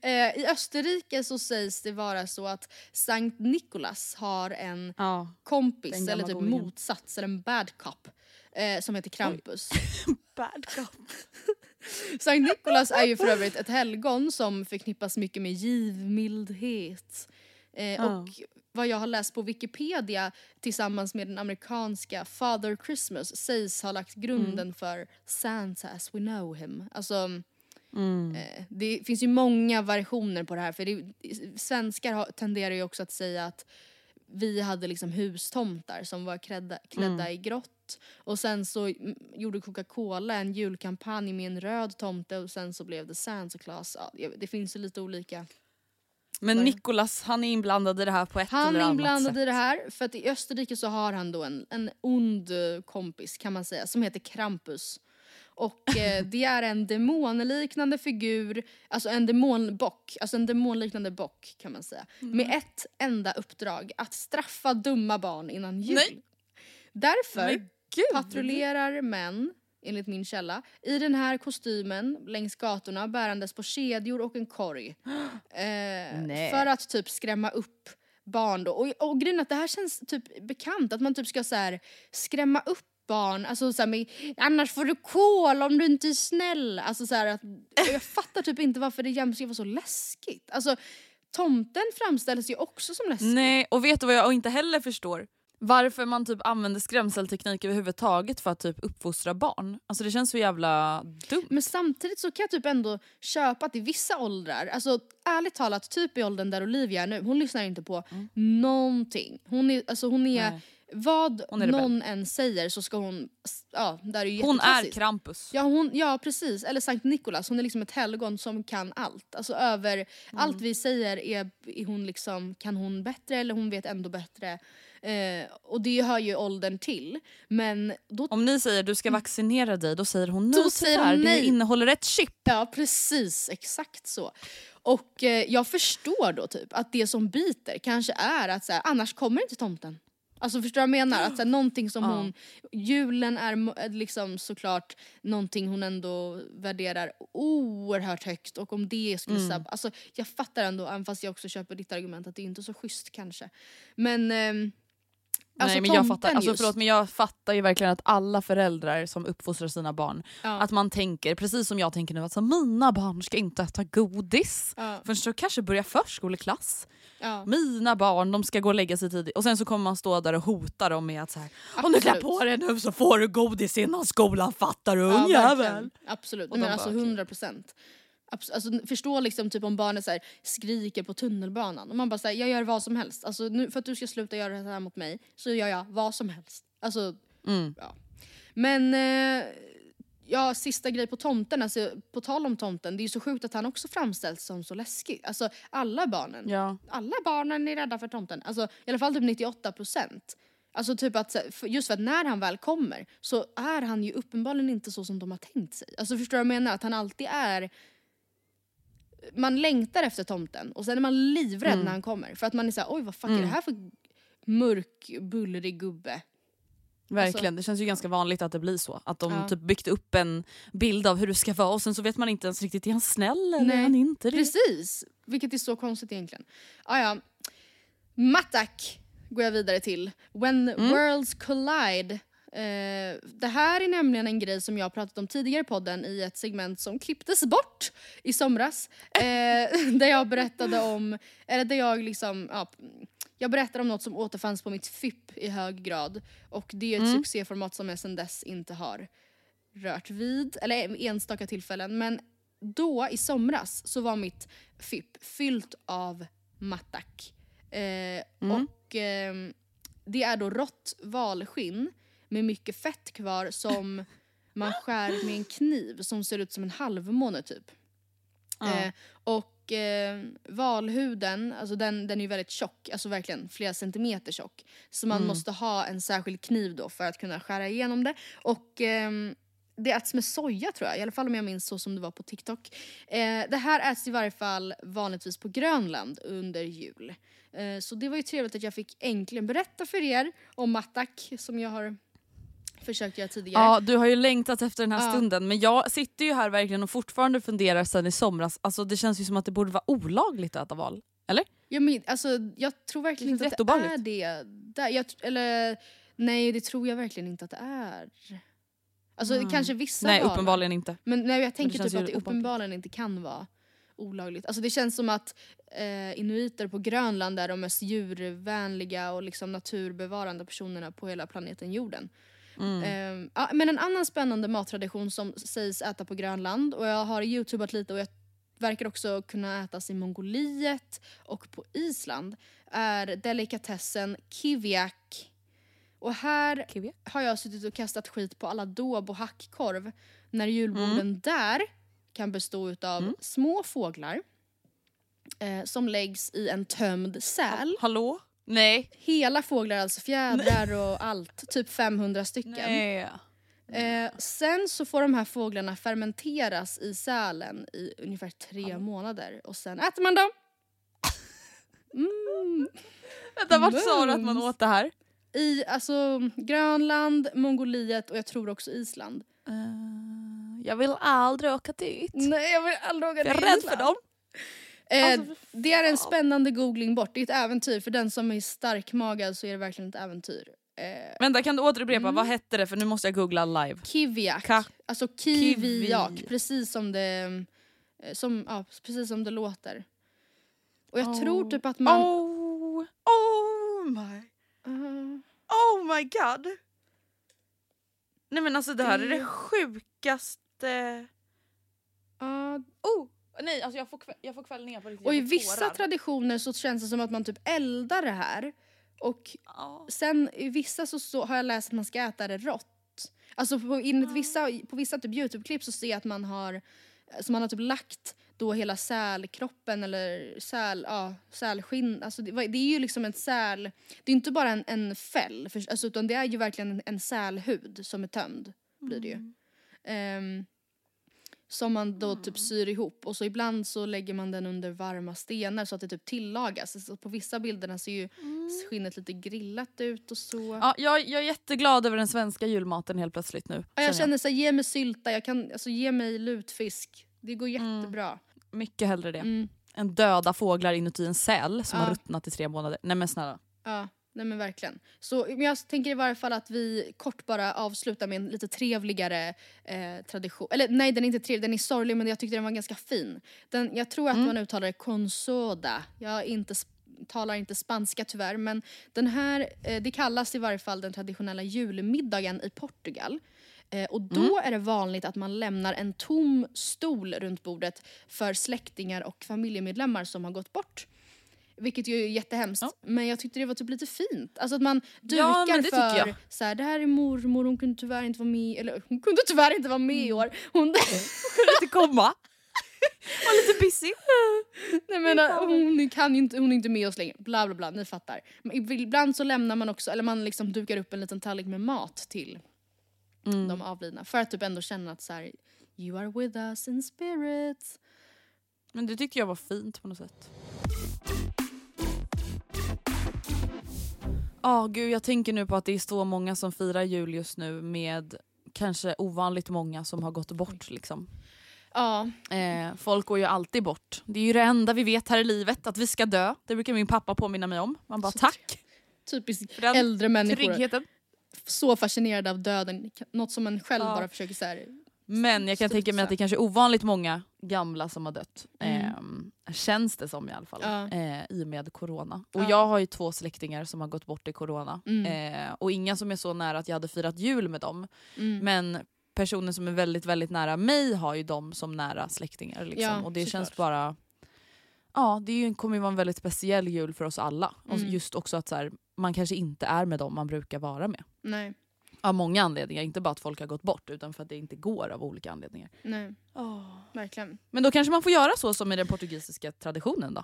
Eh, I Österrike så sägs det vara så att Sankt Nikolas har en Ja. kompis, eller typ godingen. motsats, eller en bad cop. Eh, som heter Krampus. Bad cop. Sankt Nikolas är ju för övrigt ett helgon som förknippas mycket med givmildhet. Eh, Ja. Och vad jag har läst på Wikipedia tillsammans med den amerikanska Father Christmas sägs ha lagt grunden Mm. för Santa as we know him. Alltså, Mm. eh, det finns ju många variationer på det här för det, svenskar har, tenderar ju också att säga att vi hade liksom hustomtar som var klädda, klädda Mm. i grått. Och sen så gjorde Coca-Cola en julkampanj med en röd tomte och sen så blev det Santa Claus. Ja, det finns ju lite olika. Men Vad är- Nikolas, han är inblandad i det här på ett Han eller är annat inblandad sätt. i det här för att i Österrike så har han då en, en ond eh, kompis kan man säga som heter Krampus. Och eh, det är en demonliknande figur, alltså en demonbock, alltså en demonliknande bock kan man säga. Mm. Med ett enda uppdrag, att straffa dumma barn innan jul. Nej. Därför gud! patrullerar män, enligt min källa, i den här kostymen längs gatorna bärandes på kedjor och en korg. Eh, för att typ skrämma upp barn då. Och, och grejen att det här känns typ bekant, att man typ ska så här skrämma upp barn, alltså så här med, annars får du kol om du inte är snäll. Alltså så här att, jag fattar typ inte varför det jämt ska vara så läskigt. Alltså tomten framställs ju också som läskig. Nej, och vet du vad jag inte heller förstår? Varför man typ använder skrämselteknik överhuvudtaget för att typ uppfostra barn. Alltså det känns så jävla dumt. Men samtidigt så kan jag typ ändå köpa att i vissa åldrar, alltså ärligt talat typ i åldern där Olivia är nu, hon lyssnar inte på någonting. Hon är, alltså hon är, Nej. Vad någon än säger så ska hon, ja det är ju Hon är. Krampus. Ja, hon, ja precis, eller Sankt Nikolas, hon är liksom ett helgon som kan allt. Alltså över, Mm. allt vi säger är, är hon liksom, kan hon bättre eller hon vet ändå bättre. Eh, och det hör ju åldern till. Men då Om ni säger du ska vaccinera dig, då säger hon nej säger hon nej. det innehåller ett chip. Ja precis, exakt så. Och eh, jag förstår då typ att det som biter kanske är att så här, annars kommer inte tomten. Alltså förstår du vad jag menar? Att så här, någonting som Ja. hon, julen är liksom såklart någonting hon ändå värderar oerhört högt och om det skulle Mm. sabba, alltså jag fattar ändå, även fast jag också köper ditt argument att det är inte är så schysst kanske. Men ehm, alltså Nej, men jag, fattar, alltså, förlåt, men jag fattar ju verkligen att alla föräldrar som uppfostrar sina barn, Ja. att man tänker, precis som jag tänker nu, att så, mina barn ska inte äta godis Ja. förrän de kanske börjar förskoleklass. Ja. Mina barn de ska gå och lägga sig tidigt och sen så kommer man stå där och hota dem med att så här, om du klär på dig nu så får du godis innan skolan, fattar du ungjävel? Absolut, Och men de alltså bara, okej. 100 procent. Alltså, förstå liksom typ om barnet så här, skriker på tunnelbanan och man bara säger jag gör vad som helst. Alltså, nu, för att du ska sluta göra det här mot mig så gör jag vad som helst. Alltså, Mm. ja. Men eh, ja, sista grej på tomten, alltså, på tal om tomten, det är ju så sjukt att han också framställs som så läskig. Alltså alla barnen, Ja. alla barnen är rädda för tomten. Alltså i alla fall typ 98 procent. Alltså typ att, just för att när han väl kommer så är han ju uppenbarligen inte så som de har tänkt sig. Alltså förstår du vad jag menar? Att han alltid är... Man längtar efter tomten och sen är man livrädd Mm. när han kommer. För att man är såhär, oj vad fuck är det här för mörk, bullrig gubbe? Verkligen, det känns ju ganska vanligt att det blir så. Att de Ja. typ byggt upp en bild av hur det ska vara och sen så vet man inte ens riktigt, är han snäll eller Nej, är han inte det? Precis, vilket är så konstigt egentligen. Ah, ja. Mattak går jag vidare till. When Mm. worlds collide. Eh, det här är nämligen en grej som jag pratat om tidigare i podden i ett segment som klipptes bort i somras. Eh, där jag berättade om, eller där jag liksom, ja, jag berättade om något som återfanns på mitt FIP i hög grad. Och det är ett Mm. succéformat som jag sedan dess inte har rört vid, eller enstaka tillfällen. Men då i somras så var mitt FIP fyllt av mattak. Eh, Och ehm, det är då rått valskinn med mycket fett kvar som man skär med en kniv som ser ut som en halvmåne typ. Ja. Eh, och eh, valhuden, alltså den, den är ju väldigt tjock, alltså verkligen flera centimeter tjock. Så man måste ha en särskild kniv då för att kunna skära igenom det. Och ehm, det äts med soja tror jag, i alla fall om jag minns så som det var på TikTok. Eh, det här äts i varje fall vanligtvis på Grönland under jul. Eh, så det var ju trevligt att jag fick äntligen berätta för er om mattak som jag har försökt göra tidigare. Ja, du har ju längtat efter den här Ja. stunden men jag sitter ju här verkligen och fortfarande funderar sen i somras. Alltså, det känns ju som att det borde vara olagligt att äta val. Eller? Jag, men, alltså, jag tror verkligen Det inte att det är jätteobehagligt. det. Där, jag, eller nej, det tror jag verkligen inte att det är. Alltså Mm. kanske vissa Nej, val. uppenbarligen inte. Men nej, jag tänker typ att det uppenbarligen inte kan vara olagligt. Alltså det känns som att eh, inuiter på Grönland är de mest djurvänliga och liksom naturbevarande personerna på hela planeten jorden. Mm. Eh, ja, men en annan spännande mattradition som sägs äta på Grönland och jag har youtubat lite och jag verkar också kunna ätas i Mongoliet och på Island är delikatessen kiviak. Och här Kiviak? har jag suttit och kastat skit på alla dob och hackkorv när julborden Mm. där kan bestå utav små fåglar eh, som läggs i en tömd säl. Hallå? Nej. Hela fåglar, alltså fjädrar och allt. Typ 500 stycken. Nej. Eh, sen så får de här fåglarna fermenteras i sälen i ungefär tre månader och sen äter man dem. Mm. Vänta, vart sa du att man åt det här? I alltså, Grönland, Mongoliet och jag tror också Island. Eh, jag vill aldrig åka dit. Nej jag vill aldrig åka Jag är rädd för dem. Eh, Alltså, för det är en spännande googling bort, det är ett äventyr. För den som är starkmagad så är det verkligen ett äventyr. Eh, Vänta kan du återupprepa, Mm. vad hette det för nu måste jag googla live. Kiviak. Ka- alltså kiviak, Kivi. precis som det, eh, som, ja, precis som det låter. Och jag tror Oh. typ att man... Oh, oh my, Uh, oh my god. Nej men alltså det här är Det- det sjukaste... uh, Oh, nej alltså jag får, jag får kvällningar på riktigt. och i vissa tårar. traditioner så känns det som att man typ eldar det här. Och Ja. sen i vissa så, så har jag läst att man ska äta det rått. Alltså på, enligt vissa, på vissa typ Youtube-klipp så ser jag att man har, så man har typ lagt då hela sälkroppen eller säl, ja, sälskinn. Alltså det, det är ju liksom en säl, det är inte bara en, en fäll för, alltså, utan det är ju verkligen en, en sälhud som är tömd. Blir det ju. Ehm, som man då typ syr ihop och så ibland så lägger man den under varma stenar så att det typ tillagas. Så på vissa bilderna ser ju skinnet lite grillat ut och så. Ja, jag, jag är jätteglad över den svenska julmaten helt plötsligt nu. Ja, jag känner så här, ge mig sylta, jag kan, alltså, ge mig lutfisk. Det går Mm. jättebra. Mycket hellre det. Mm. Än döda fåglar inuti en säl som Ja. har ruttnat i tre månader. Nej men snälla. Ja, nej men verkligen. Så men jag tänker i varje fall att vi kort bara avslutar med en lite trevligare eh, tradition. Eller nej, den är inte trevlig, den är sorglig men jag tyckte den var ganska fin. Den, jag tror att Mm. man uttalar det consoda. Jag inte, talar inte spanska tyvärr men den här, eh, det kallas i varje fall den traditionella julmiddagen i Portugal. Eh, och då är det vanligt att man lämnar en tom stol runt bordet för släktingar och familjemedlemmar som har gått bort. Vilket ju är jättehemskt. Men jag tyckte det var typ lite fint. Alltså att man dukar Ja, för så här, det här är mormor, hon kunde tyvärr inte vara med, eller hon kunde tyvärr inte vara med i år. Hon, inte komma. Var lite busy. Nej, men, äh, hon, kan ju inte, hon är inte med oss längre, bla bla bla, ni fattar. Men ibland så lämnar man också, eller man liksom dukar upp en liten tallrik med mat till Mm. de avlidna. För att typ ändå känna att så här, you are with us in spirit. Men det tyckte jag var fint på något sätt. Ja, gud jag tänker nu på att det är så många som firar jul just nu med kanske ovanligt många som har gått bort liksom. Ja, Eh, folk går ju alltid bort. Det är ju det enda vi vet här i livet, att vi ska dö. Det brukar min pappa påminna mig om. Man bara Så tack typiskt äldre människor. tryggheten. Så fascinerade av döden, något som man själv Ja. bara försöker så här, Men jag kan tänka mig att det kanske är ovanligt många gamla som har dött. Mm. Eh, känns det som i alla fall. Ja. Eh, I och med corona. Och Ja. jag har ju två släktingar som har gått bort i corona. Mm. Eh, och inga som är så nära att jag hade firat jul med dem. mm. Men personer som är väldigt väldigt nära mig har ju dem som nära släktingar. Liksom. Ja, och det känns bara... Ja, det kommer ju vara en väldigt speciell jul för oss alla. Och Mm. just också att så här, man kanske inte är med dem man brukar vara med. nej, Av många anledningar, inte bara att folk har gått bort utan för att det inte går av olika anledningar. nej, verkligen. Men då kanske man får göra så som i den portugisiska traditionen då?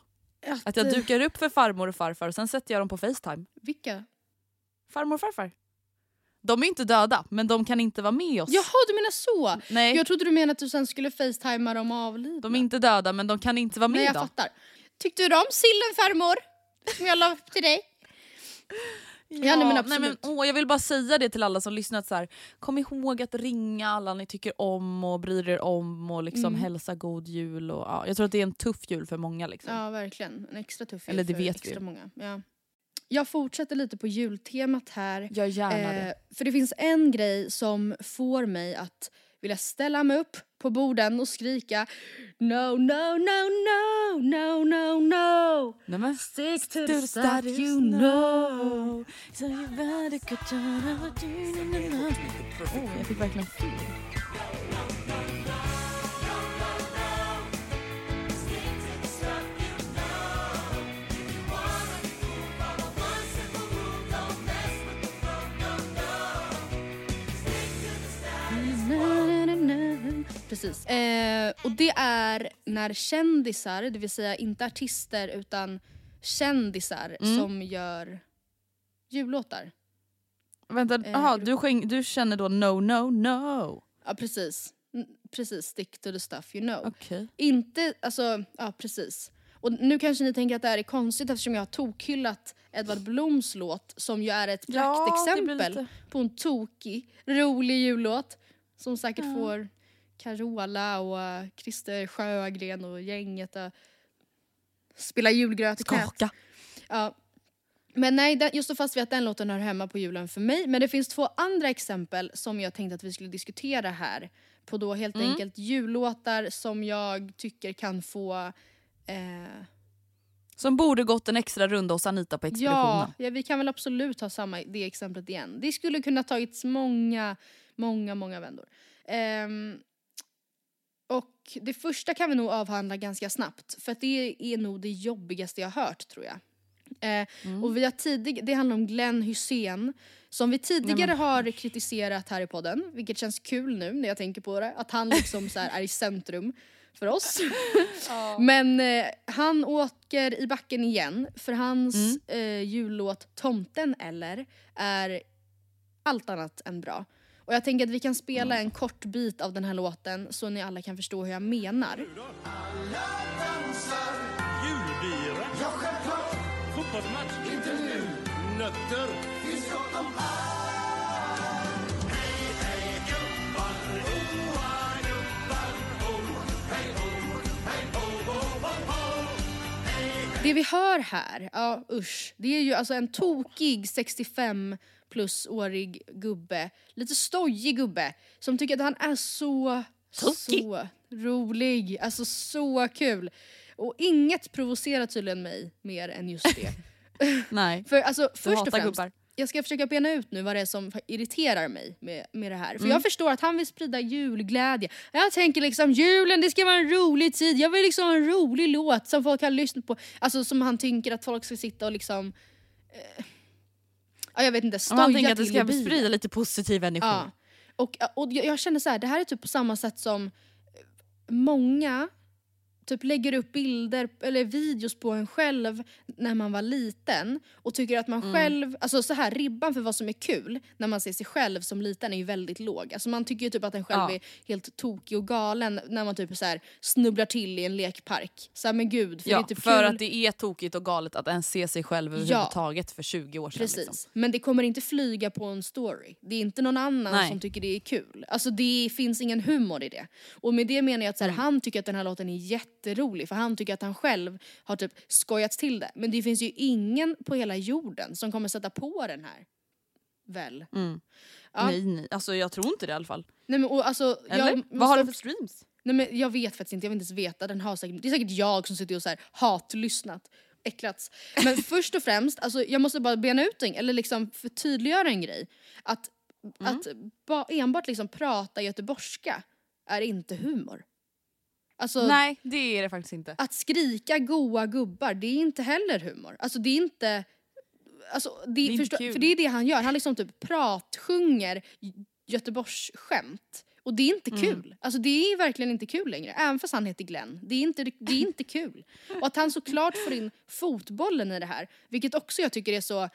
Att jag eh, dukar upp för farmor och farfar och sen sätter jag dem på Facetime. Vilka? Farmor och farfar. De är inte döda, men de kan inte vara med oss. Jaha, du menar så? Nej, Jag trodde du menade att du sen skulle facetimea dem avlidna. de är inte döda men de kan inte vara med Nej, jag då. fattar. Tyckte du om sillen farmor? Som jag la upp till dig? Ja, nej, men absolut. Nej, men, åh, jag vill bara säga det till alla som lyssnat. Så här, kom ihåg att ringa alla ni tycker om och bryr er om och liksom Mm. hälsa god jul. Och, ja, jag tror att det är en tuff jul för många. Liksom. Ja, verkligen. En extra tuff jul Eller det för extra vi. många. Ja. Jag fortsätter lite på jultemat här. Gör gärna det. Eh, för det finns en grej som får mig att vilja ställa mig upp på borden och skrika No, no, no, no, no, no, no. Nej, men. Stick to the stuff you know. So you better get your- Åh, jag fick verkligen fel. Precis. Eh, och det är när kändisar, det vill säga inte artister utan kändisar Mm. som gör jullåtar. Vänta, Eh, aha, du, skäng, du känner då no, no, no? Ja precis. Mm, Precis, stick to the stuff you know. Okej. Inte, alltså, ja precis. Och nu kanske ni tänker att det här är konstigt eftersom jag har tokhyllat Edvard Bloms låt som ju är ett Ja, praktexempel lite- på en tokig, rolig jullåt som säkert får Carola och Christer Sjögren och gänget att spela julgröt i. Skaka. Ja. Men nej, jag står fast vid att den låten hör hemma på julen för mig. Men det finns två andra exempel som jag tänkte att vi skulle diskutera här. På då helt Mm. enkelt jullåtar som jag tycker kan få... Eh, Som borde gått en extra runda hos Anita på expeditionen. ja, ja, vi kan väl absolut ha samma det exemplet igen. Det skulle kunna tagits många, många, många vändor. Ehm, och det första kan vi nog avhandla ganska snabbt. För att det är nog det jobbigaste jag hört tror jag. Eh, Och vi har tidig- det handlar om Glenn Hussein som vi tidigare har kritiserat här i podden, vilket känns kul nu när jag tänker på det. Att han liksom så är i centrum för oss. Men eh, han åker i backen igen för hans eh, jullåt Tomten eller är allt annat än bra. Och jag tänker att vi kan spela en kort bit av den här låten så ni alla kan förstå hur jag menar. Julbira. Ja, självklart. Fotbollsmatch. Inte nu. Nötter. Finns gott om Det vi hör här, ja usch, det är ju alltså en tokig 65 plus-årig gubbe, lite stojig gubbe, som tycker att han är så, så rolig, alltså så kul. Och inget provocerar tydligen mig mer än just det. Nej. För alltså först och hatar främst, gubbar. jag ska försöka bena ut nu vad det är som irriterar mig med, med det här. För Mm. jag förstår att han vill sprida julglädje. Jag tänker liksom julen det ska vara en rolig tid. Jag vill liksom ha en rolig låt som folk kan lyssna på. Alltså som han tänker att folk ska sitta och liksom... Eh, ja, jag vet inte, man tänker att det till ska sprida lite positiv energi. Ja. Och, och jag, jag känner så här, det här är typ på samma sätt som eh, många typ lägger upp bilder eller videos på en själv när man var liten och tycker att man själv, alltså så här ribban för vad som är kul när man ser sig själv som liten är ju väldigt låg. Alltså man tycker ju typ att en själv Ja. är helt tokig och galen när man typ så här snubblar till i en lekpark. Så här, men gud, för Ja, det är typ för kul. att det är tokigt och galet att ens se sig själv överhuvudtaget för 20 år sedan. Precis. Liksom. Men det kommer inte flyga på en story. Det är inte någon annan Nej. som tycker det är kul. Alltså det finns ingen humor i det. Och med det menar jag att så här, Mm. han tycker att den här låten är jätterolig för han tycker att han själv har typ skojats till det. Men det finns ju ingen på hela jorden som kommer sätta på den här. Väl? Mm. Ja. Nej, nej. Alltså, jag tror inte det i alla fall. Nej, men, och, alltså, Eller? måste- Vad har den för streams? Nej, men jag vet faktiskt inte, jag vill inte ens veta. Den har säkert, det är säkert jag som sitter och så här, hatlyssnat. Äcklats. Men först och främst, alltså, jag måste bara bena ut en, eller liksom förtydliggöra en grej. Att, att ba, enbart liksom prata göteborgska är inte humor. Alltså, Nej, det är det faktiskt inte. att skrika goa gubbar, det är inte heller humor. Alltså det är inte... Alltså, det, är inte förstå, för det är det han gör, han liksom typ pratsjunger Göteborgsskämt. Och det är inte Mm. kul. Alltså det är verkligen inte kul längre, även fast han heter Glenn. Det är inte, det är inte kul. Och att han såklart får in fotbollen i det här, vilket också jag tycker är så...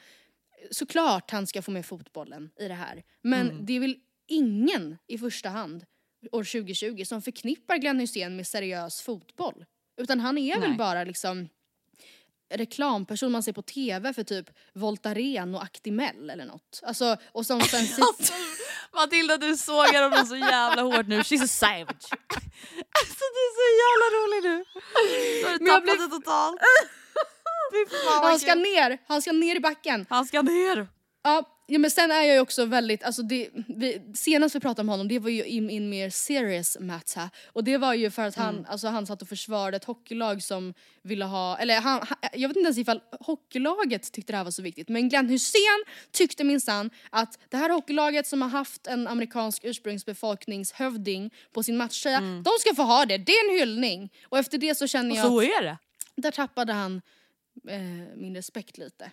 Såklart han ska få med fotbollen i det här. Men Mm. det är väl ingen i första hand år 2020 som förknippar Glenn Hysén med seriös fotboll. Utan han är väl Nej. bara liksom reklamperson man ser på TV för typ Voltaren och Actimel eller något. Alltså, och som sen sitter... Matilda du sågar honom så jävla hårt nu, she's a savage. Alltså du är så jävla rolig nu. Du har tappat blir- det totalt. Han ska ner, han ska ner i backen. Han ska ner. Ja, ja men sen är jag ju också väldigt, alltså det, vi, senast vi pratade om honom det var ju in, in mer serious matter och det var ju för att han, Mm. alltså han satt och försvarade ett hockeylag som ville ha, eller han, han, jag vet inte ens ifall hockeylaget tyckte det här var så viktigt men Glenn Hussein tyckte minsann att det här hockeylaget som har haft en amerikansk ursprungsbefolkningshövding på sin matchtröja, de ska få ha det, det är en hyllning. Och efter det så känner Och jag så att är det. där tappade han eh, min respekt lite.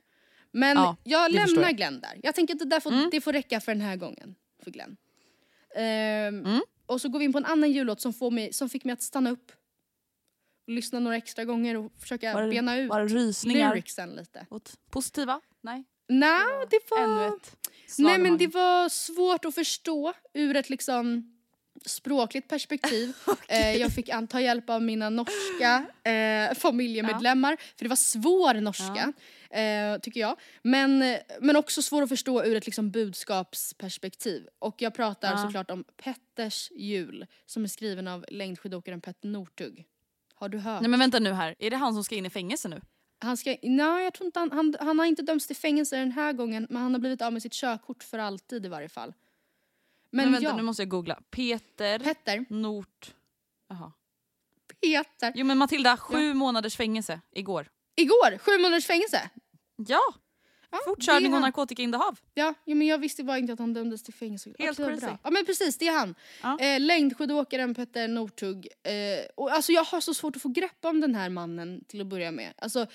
Men Ja, jag lämnar jag. Glenn där. Jag tänker att det, där får, det får räcka för den här gången för Glenn. Ehm, Och så går vi in på en annan jullåt som, får mig, som fick mig att stanna upp. Och lyssna några extra gånger och försöka Var bena ut var lyricsen lite. Åt positiva? Nej. Nej, det var... Nej men det var svårt att förstå ur ett liksom språkligt perspektiv. eh, jag fick an- ta hjälp av mina norska eh, familjemedlemmar för det var svår norska eh, tycker jag. Men, men också svår att förstå ur ett liksom budskapsperspektiv. Och jag pratar Ja. såklart om Petters jul som är skriven av längdskidåkaren Petter Northug. Har du hört? Nej men vänta nu här, är det han som ska in i fängelse nu? Han, ska, nej, jag tror inte han, han, han har inte dömts till fängelse den här gången men han har blivit av med sitt körkort för alltid i varje fall. Men, Men, vänta ja, nu måste jag googla. Peter Petter, Nort... Jaha. Peter. Jo men Matilda, sju månaders fängelse igår. Igår, sju månaders fängelse. Ja! Ja, Fortkörning och han. narkotikainnehav. Ja, ja, men jag visste bara inte att han dömdes till fängelse. Helt Ja, crazy. Ja men precis, det är han. Ja. Eh, längdskidåkaren Petter Northug. Eh, och alltså jag har så svårt att få grepp om den här mannen till att börja med. Alltså,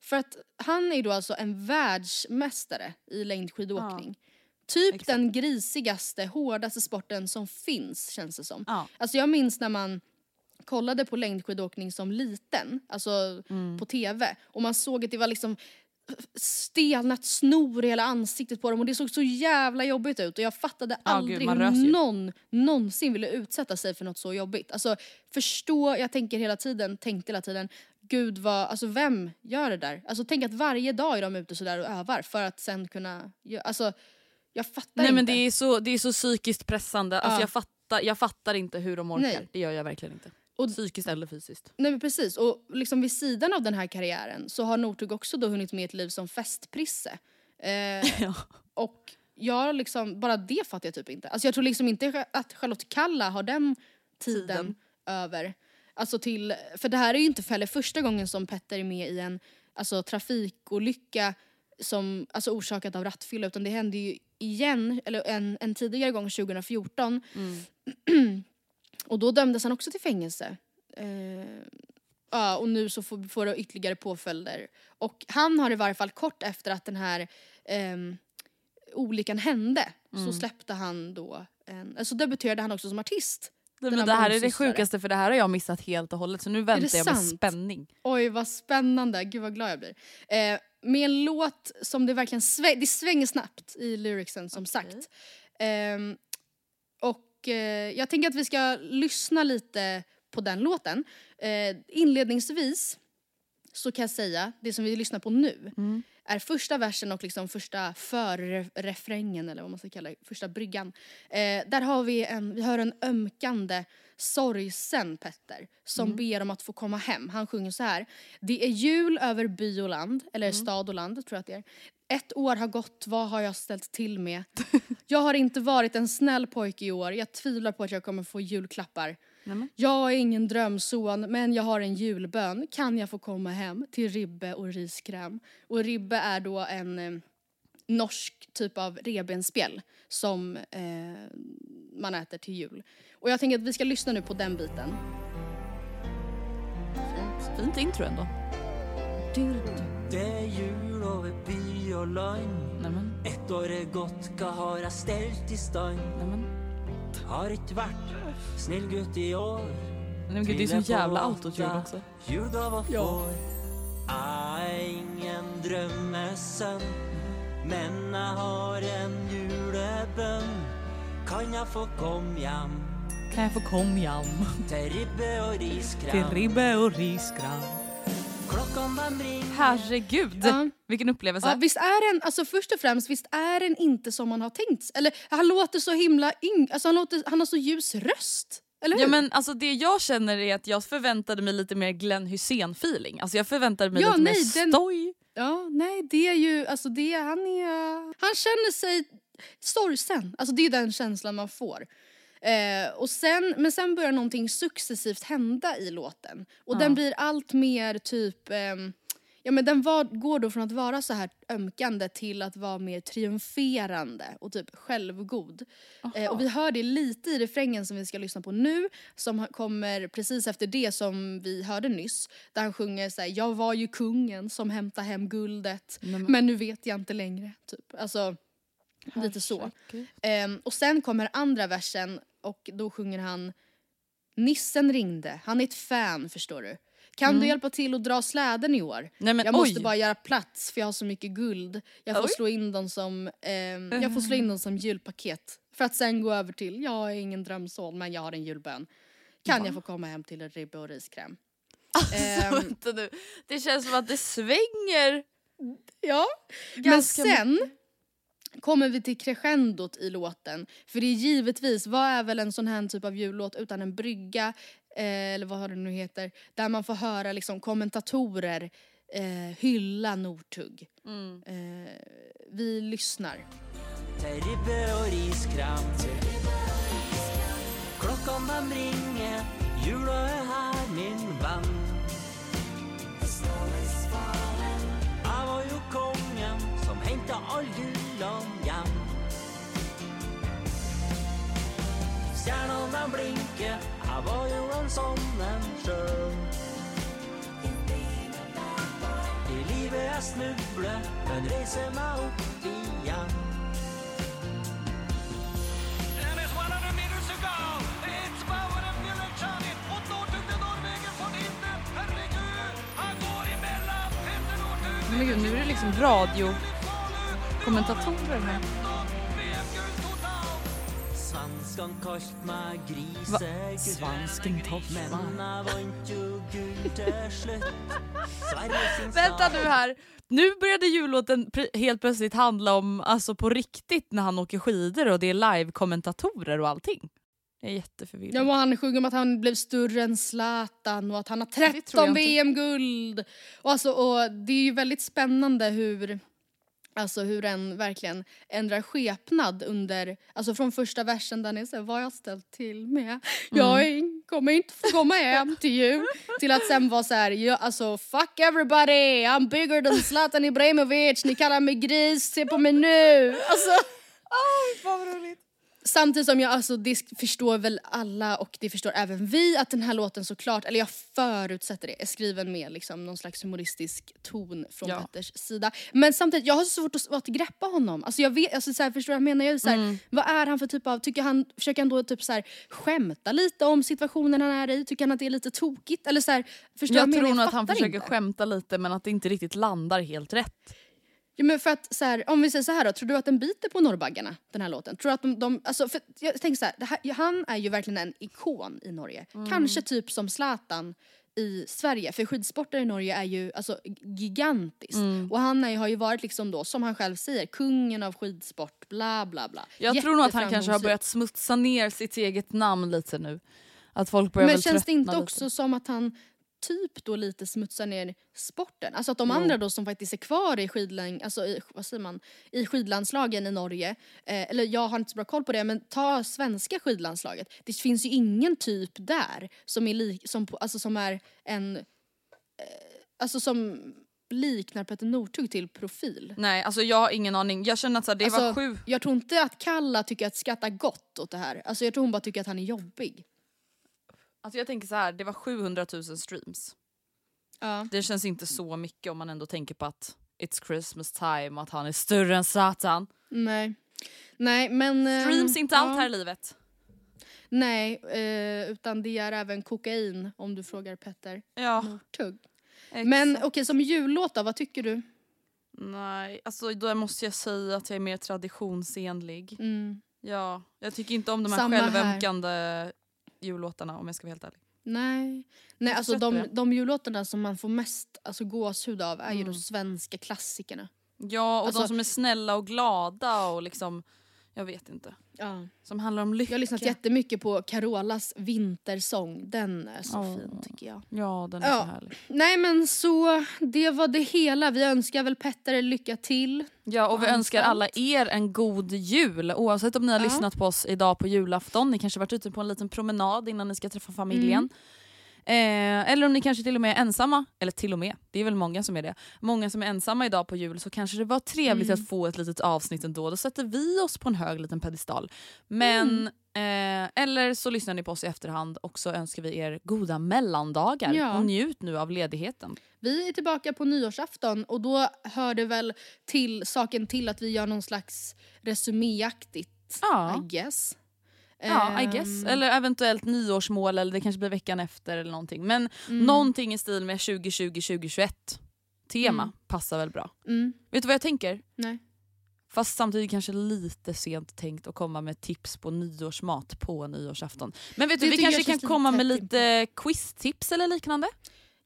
för att han är då alltså en världsmästare i längdskidåkning. Typ Exakt. den grisigaste, hårdaste sporten som finns känns det som. Ja. Alltså jag minns när man kollade på längdskidåkning som liten, alltså Mm. på TV och man såg att det var liksom stelnat snor i hela ansiktet på dem och det såg så jävla jobbigt ut och jag fattade gud, aldrig hur någon någonsin ville utsätta sig för något så jobbigt. Alltså förstå, jag tänker hela tiden, tänkte hela tiden, gud vad, alltså vem gör det där? Alltså tänk att varje dag är de ute sådär och övar för att sen kunna, alltså jag fattar Nej inte. men det är, så, det är så psykiskt pressande. Alltså, Ja. jag, fattar, jag fattar inte hur de orkar. Nej. Det gör jag verkligen inte. Och- Psykiskt eller fysiskt. Nej men precis, och liksom vid sidan av den här karriären så har Northug också då hunnit med ett liv som festprisse. Eh, Ja. och jag liksom, bara det fattar jag typ inte. Alltså jag tror liksom inte att Charlotte Kalla har den tiden, Tiden. över. Alltså till, för det här är ju inte heller första gången som Petter är med i en alltså, trafikolycka som, alltså orsakat av rattfylla utan det hände ju igen, eller en, en tidigare gång 2014. och då dömdes han också till fängelse. Eh, ja, och nu så får, får det ytterligare påföljder. Och han har i varje fall kort efter att den här ehm, olyckan hände så släppte han då, en, alltså debuterade han också som artist. Det, men det här är det sjukaste för det här har jag missat helt och hållet så nu väntar jag med sant? spänning. Oj vad spännande, gud vad glad jag blir. Eh, med en låt som det verkligen sväng, det svänger snabbt i lyricsen som sagt. Ehm, och eh, jag tänker att vi ska lyssna lite på den låten. Eh, inledningsvis så kan jag säga, det som vi lyssnar på nu är första versen och liksom första förrefrängen eller vad man ska kalla det, första bryggan. Eh, där har vi en, vi hör en ömkande sorgsen Petter som ber om att få komma hem. Han sjunger så här. Det är jul över by och land, eller stad och land tror jag att det är. Ett år har gått, vad har jag ställt till med? Jag har inte varit en snäll pojke i år, jag tvivlar på att jag kommer få julklappar. Nämen. Jag är ingen drömson, men jag har en julbön. Kan jag få komma hem till ribbe och riskräm? Och ribbe är då en eh, norsk typ av revbensspjäll som eh, man äter till jul. Och jag tänker att vi ska lyssna nu på den biten. Fint, fint intro ändå. Det er jul over by og land. Nämen, Ett år er gått, hva har jeg stelt i nämen. Har ikke vært snill gutt i år. Nej, men gud, det är så jävla autotune också. Julgaver får. Jeg er ingen drømmesønn, men jeg har en julebønn. Kan jeg få komme hjem Kan jag få kom jam til ribbe og riskrem? till ribbe och Klockan den ringer Herregud, Ja. vilken upplevelse. Ja, visst är den, alltså först och främst, visst är den inte som man har tänkt Eller han låter så himla yng, alltså han, låter, han har så ljus röst. Ja, men alltså det jag känner är att jag förväntade mig lite mer Glenn Hussein feeling. Alltså jag förväntade mig Ja, lite nej, mer den- stoj. Ja, nej det är ju, alltså det, han är, han känner sig sorgsen. Alltså det är den känslan man får. Eh, och sen, men sen börjar någonting successivt hända i låten. Och Ja. den blir allt mer typ, ehm, ja men den var, går då från att vara så här ömkande till att vara mer triumferande och typ självgod. Eh, och vi hör det lite i refrängen som vi ska lyssna på nu, som kommer precis efter det som vi hörde nyss. Där han sjunger så här, jag var ju kungen som hämtade hem guldet, men nu vet jag inte längre. Typ. Alltså, lite så. Ehm, och sen kommer andra versen och då sjunger han Nissen ringde, han är ett fan förstår du. Kan Mm. du hjälpa till att dra släden i år? Nej, men jag måste oj. bara göra plats för jag har så mycket guld. Jag får Oj. slå in dem som, ehm, jag får slå in dem som julpaket. För att sen gå över till, jag är ingen drömson men jag har en julbön. Kan jag få komma hem till en ribba och riskräm? Ehm, Vänta nu. Det känns som att det svänger. Ja, Ganska men sen kommer vi till crescendot i låten. För det är givetvis, vad är väl en sån här typ av jullåt utan en brygga, eh, eller vad har det nu heter, där man får höra liksom kommentatorer eh, hylla Northug. Mm. Eh, vi lyssnar. Til ribbe og riskrem Klokkan den ringer Jula er her, min venn som hentet all julen hjem Stjernene de blinker Jeg var jo en sånn en sjøl I livet jeg snubler Men reiser meg opp igjen And it's one of the meters to go. It's Bauer and Björn Och Northug till Norrvägen får det inte. Herregud, han går emellan. Petter Northug. Men gud, nu är det liksom radio kommentatorer meg Va? sin Vänta nu här. Nu började jullåten helt plötsligt handla om alltså på riktigt när han åker skidor och det är live-kommentatorer och allting. Jag är jätteförvirrad. Ja, och han sjunger om att han blev större än Zlatan och att han har tror jag 13 inte. VM-guld. Och, alltså, och det är ju väldigt spännande hur Alltså hur den verkligen ändrar skepnad under, alltså från första versen där ni säger vad har jag ställt till med? Jag är, kommer inte få komma hem till jul. Till att sen vara så här, alltså fuck everybody, I'm bigger than Zlatan Ibrahimovic, ni kallar mig gris, se på mig nu. Alltså, Samtidigt som jag, alltså det förstår väl alla och det förstår även vi att den här låten såklart, eller jag förutsätter det, är skriven med liksom någon slags humoristisk ton från Ja. Petters sida. Men samtidigt, jag har så svårt att, att greppa honom. Alltså jag vet, alltså så här, förstår du vad jag menar? Jag är så här, Mm. Vad är han för typ av, tycker han, försöker han då typ så här, skämta lite om situationen han är i? Tycker han att det är lite tokigt? Eller så här, förstår jag jag tror nog att han försöker inte. skämta lite men att det inte riktigt landar helt rätt. Ja, men för att, så här, om vi säger så här då, tror du att den biter på norrbaggarna, den här låten? Tror du att de, de alltså, för jag tänker så här, här, han är ju verkligen en ikon i Norge. Mm. Kanske typ som Zlatan i Sverige, för skidsportare i Norge är ju alltså, gigantiskt. Mm. Och han är, har ju varit liksom då, som han själv säger, kungen av skidsport, bla bla bla. Jag tror nog att han kanske har börjat smutsa ner sitt eget namn lite nu. Att folk börjar Men väl känns det inte också som att han typ då lite smutsar ner sporten? Alltså att de Jo. andra då som faktiskt är kvar i, skidläng, alltså i, vad säger man, i skidlandslagen i Norge, eh, eller jag har inte så bra koll på det, men ta svenska skidlandslaget. Det finns ju ingen typ där som är, lik, som, alltså som är en, eh, alltså som liknar Petter Northug till profil. Nej alltså jag har ingen aning. Jag känner att så här, det var Alltså, sju. Jag tror inte att Kalla tycker att skrattar gott åt det här. Alltså jag tror hon bara tycker att han är jobbig. Alltså jag tänker så här, det var 700 000 streams. Ja. Det känns inte så mycket om man ändå tänker på att it's Christmas time och att han är större än Satan. Nej. Nej men... eh, Streams är inte ja. allt här i livet. Nej, eh, utan det är även kokain om du frågar Petter Ja, Northug. Men okej, som jullåt då, vad tycker du? Nej, alltså då måste jag säga att jag är mer traditionsenlig. Mm. Ja, jag tycker inte om de här Samma här. Jullåtarna om jag ska vara helt ärlig. Nej. Nej alltså de, de jullåtarna som man får mest alltså, gåshud av är ju Mm. de svenska klassikerna. Ja och Alltså- de som är snälla och glada och liksom, jag vet inte. Ja. Som handlar om lycka. Jag har lyssnat jättemycket på Carolas vintersång. Den är så Åh. fin tycker jag. Ja den är Ja. så härlig. Nej men så, det var det hela. Vi önskar väl Petter lycka till. Ja och vi önskar alla er en god jul oavsett om ni har Ja. lyssnat på oss idag på julafton. Ni kanske varit ute på en liten promenad innan ni ska träffa familjen. Mm. Eh, eller om ni kanske till och med är ensamma, eller till och med, det är väl många som är det. Många som är ensamma idag på jul så kanske det var trevligt Mm. att få ett litet avsnitt ändå. Då sätter vi oss på en hög liten pedestal. Men, Mm. eh, eller så lyssnar ni på oss i efterhand och så önskar vi er goda mellandagar. Ja. Och njut nu av ledigheten. Vi är tillbaka på nyårsafton och då hör det väl till saken till att vi gör någon slags resuméaktigt. Ja. I guess. Ja, I Ehm, guess. Eller eventuellt nyårsmål eller det kanske blir veckan efter eller någonting. Men Mm. någonting i stil med 2020-2021 tema Mm. passar väl bra. Mm. Vet du vad jag tänker? Nej. Fast samtidigt kanske lite sent tänkt att komma med tips på nyårsmat på nyårsafton. Men vet Det du, vi kanske kan komma med lite quiztips eller liknande?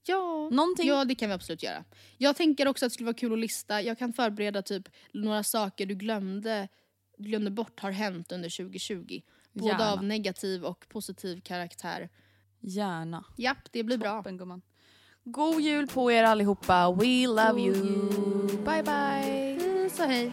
Ja. Någonting? ja, det kan vi absolut göra. Jag tänker också att det skulle vara kul att lista. Jag kan förbereda typ några saker du glömde, glömde bort har hänt under 2020. Både Gärna. av negativ och positiv karaktär. Gärna. Japp, det blir bra. Toppen, gumman. God jul på er allihopa. We love God you. Bye bye. Så hej.